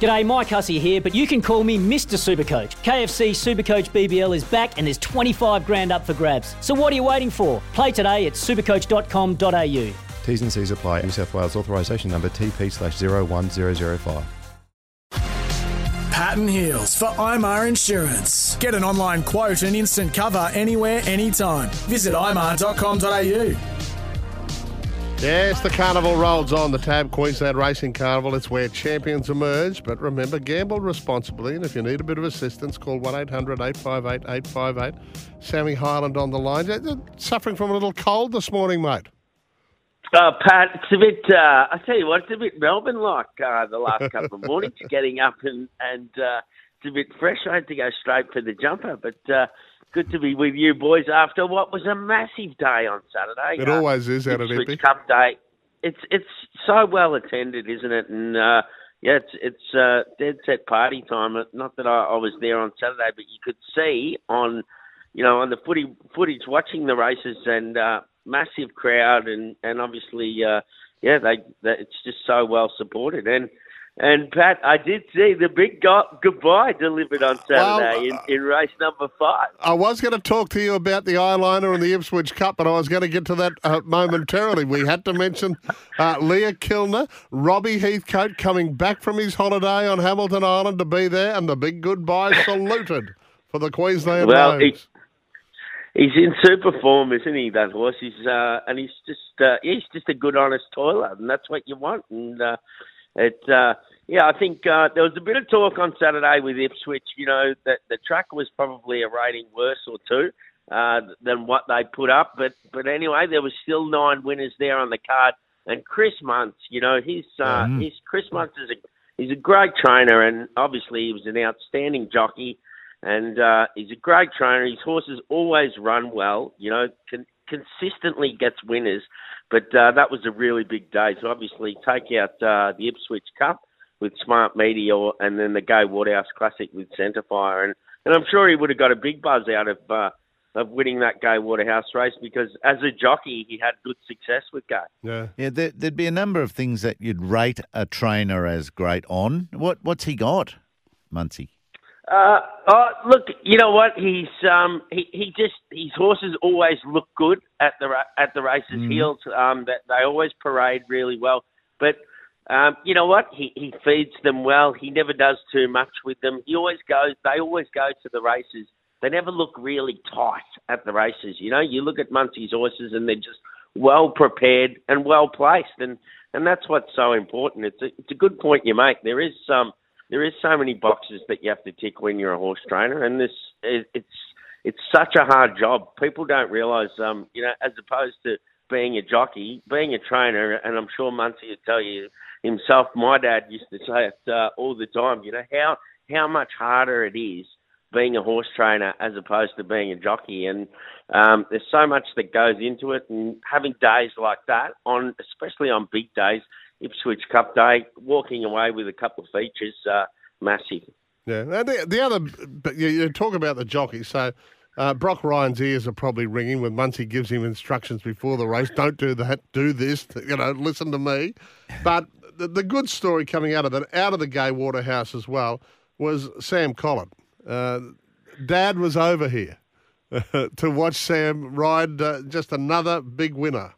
G'day, Mike Hussey here, but you can call me Mr. Supercoach. KFC Supercoach BBL is back and there's 25 grand up for grabs. So what are you waiting for? Play today at supercoach.com.au. T's and C's apply. New South Wales authorisation number TP slash 01005. Patton Heels for IMAR Insurance. Get an online quote and instant cover anywhere, anytime. Visit imar.com.au. Yes, the carnival rolls on. The TAB Queensland Racing Carnival. It's where champions emerge. But remember, gamble responsibly. And if you need a bit of assistance, call 1 800 858 858. Sammy Highland on the line. You're Suffering from a little cold this morning, mate. Uh, Pat, it's a bit. Uh, I tell you what, it's a bit Melbourne-like uh, the last couple of mornings. Getting up and and uh, it's a bit fresh. I had to go straight for the jumper, but uh, good to be with you boys after what was a massive day on Saturday. It always is out at Epic. Cup Day. It's it's so well attended, isn't it? And uh, yeah, it's it's uh, dead set party time. Not that I, I was there on Saturday, but you could see on you know on the footy footage watching the races and uh, massive crowd and and obviously uh, yeah they, they it's just so well supported and. And Pat, I did see the big go- goodbye delivered on Saturday Well, in, in race number five. I was going to talk to you about the eyeliner and the Ipswich Cup, but I was going to get to that uh, momentarily. We had to mention uh, Leah Kilner, Robbie Heathcote coming back from his holiday on Hamilton Island to be there, and the big goodbye saluted for the Queensland Well, he- He's in super form, isn't he? That horse. He's uh, and he's just uh, he's just a good, honest toiler, and that's what you want. And uh, it, uh, yeah, I think uh, there was a bit of talk on Saturday with Ipswich. You know that the track was probably a rating worse or two uh, than what they put up, but but anyway, there was still nine winners there on the card. And Chris Munce, you know, he's uh, Mm. he's Chris Munce is a he's a great trainer, and obviously he was an outstanding jockey and uh, he's a great trainer. His horses always run well, you know, con- consistently gets winners. But uh, that was a really big day. So obviously, take out uh, the Ipswich Cup with Smart Meteor, and then the Gay Waterhouse Classic with Centrefire, and and I'm sure he would have got a big buzz out of uh, of winning that Gay Waterhouse race because as a jockey, he had good success with Gay. Yeah. Yeah, there, there'd be a number of things that you'd rate a trainer as great on. What What's he got, Muncie? Uh, oh, look, you know what? He's um, he he just his horses always look good at the at the races. Mhm. Heels, um, that they always parade really well. But um, you know what? He he feeds them well. He never does too much with them. He always goes. They always go to the races. They never look really tight at the races. You know, you look at Muncie's horses and they're just well prepared and well placed, and and that's what's so important. It's a, it's a good point you make. There is some there is so many boxes that you have to tick when you're a horse trainer, and this it, it's it's such a hard job. People don't realise, um, you know, as opposed to being a jockey, being a trainer, and I'm sure Muncie would tell you himself. My dad used to say it uh, all the time. You know how how much harder it is being a horse trainer as opposed to being a jockey, and um, there's so much that goes into it. And having days like that on, especially on big days, Ipswich Cup Day, walking away with a couple of features, uh, massive. Yeah. The, the other, but you, you talk about the jockey. So uh, Brock Ryan's ears are probably ringing when Muncie gives him instructions before the race. Don't do that. Do this. You know, listen to me. But the, the good story coming out of that, out of the Gay Waterhouse as well, was Sam Collett. Uh, Dad was over here to watch Sam ride uh, just another big winner.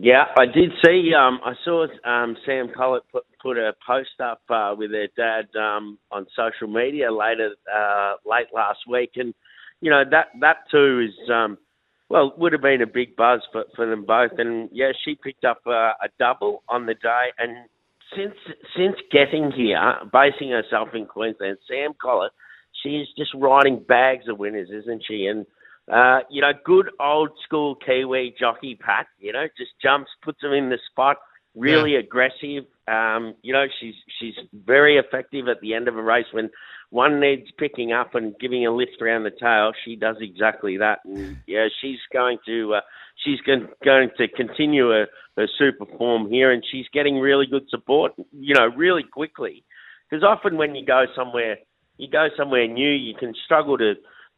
Yeah, I did see. Um, I saw um, Sam Collett put put a post up uh, with their dad um, on social media later uh, late last week, and you know that that too is um, well would have been a big buzz for for them both. And yeah, she picked up a, a double on the day, and since since getting here, basing herself in Queensland, Sam Collett, she's just riding bags of winners, isn't she? And uh, you know, good old school Kiwi jockey Pat, you know, just jumps, puts him in the spot, really aggressive. Um, you know, she's she's very effective at the end of a race when one needs picking up and giving a lift around the tail. She does exactly that, and yeah, she's going to uh, she's going, going to continue her, her super form here, and she's getting really good support. You know, really quickly, because often when you go somewhere, you go somewhere new, you can struggle to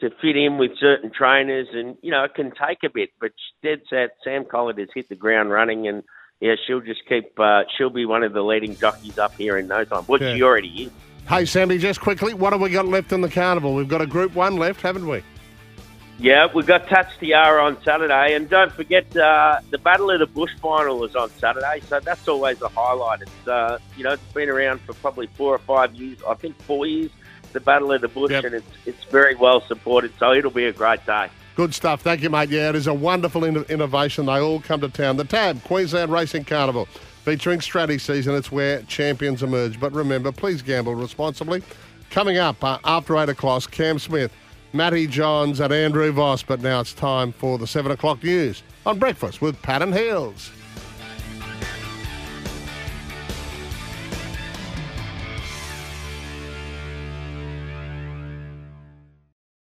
to fit in with certain trainers, and you know it can take a bit. But dead set, Sam Collett has hit the ground running, and yeah, she'll just keep. Uh, she'll be one of the leading jockeys up here in no time. What Yeah. she already is. Hey, Sammy, just quickly, what have we got left in the carnival? We've got a Group One left, haven't we? Yeah, we've got Tatts Tiara on Saturday, and don't forget uh, the Battle of the Bush final is on Saturday, so that's always a highlight. It's uh, you know it's been around for probably four or five years, I think four years. The Battle of the Bush, Yep. and it's it's very well supported, so it'll be a great day. Good stuff. Thank you, mate. Yeah, it is a wonderful in- innovation. They all come to town. The TAB, Queensland Racing Carnival, featuring strategy season. It's where champions emerge. But remember, please gamble responsibly. Coming up uh, after 8 o'clock, Cam Smith, Matty Johns, and Andrew Voss. But now it's time for the 7 o'clock news on Breakfast with Pat and Heels.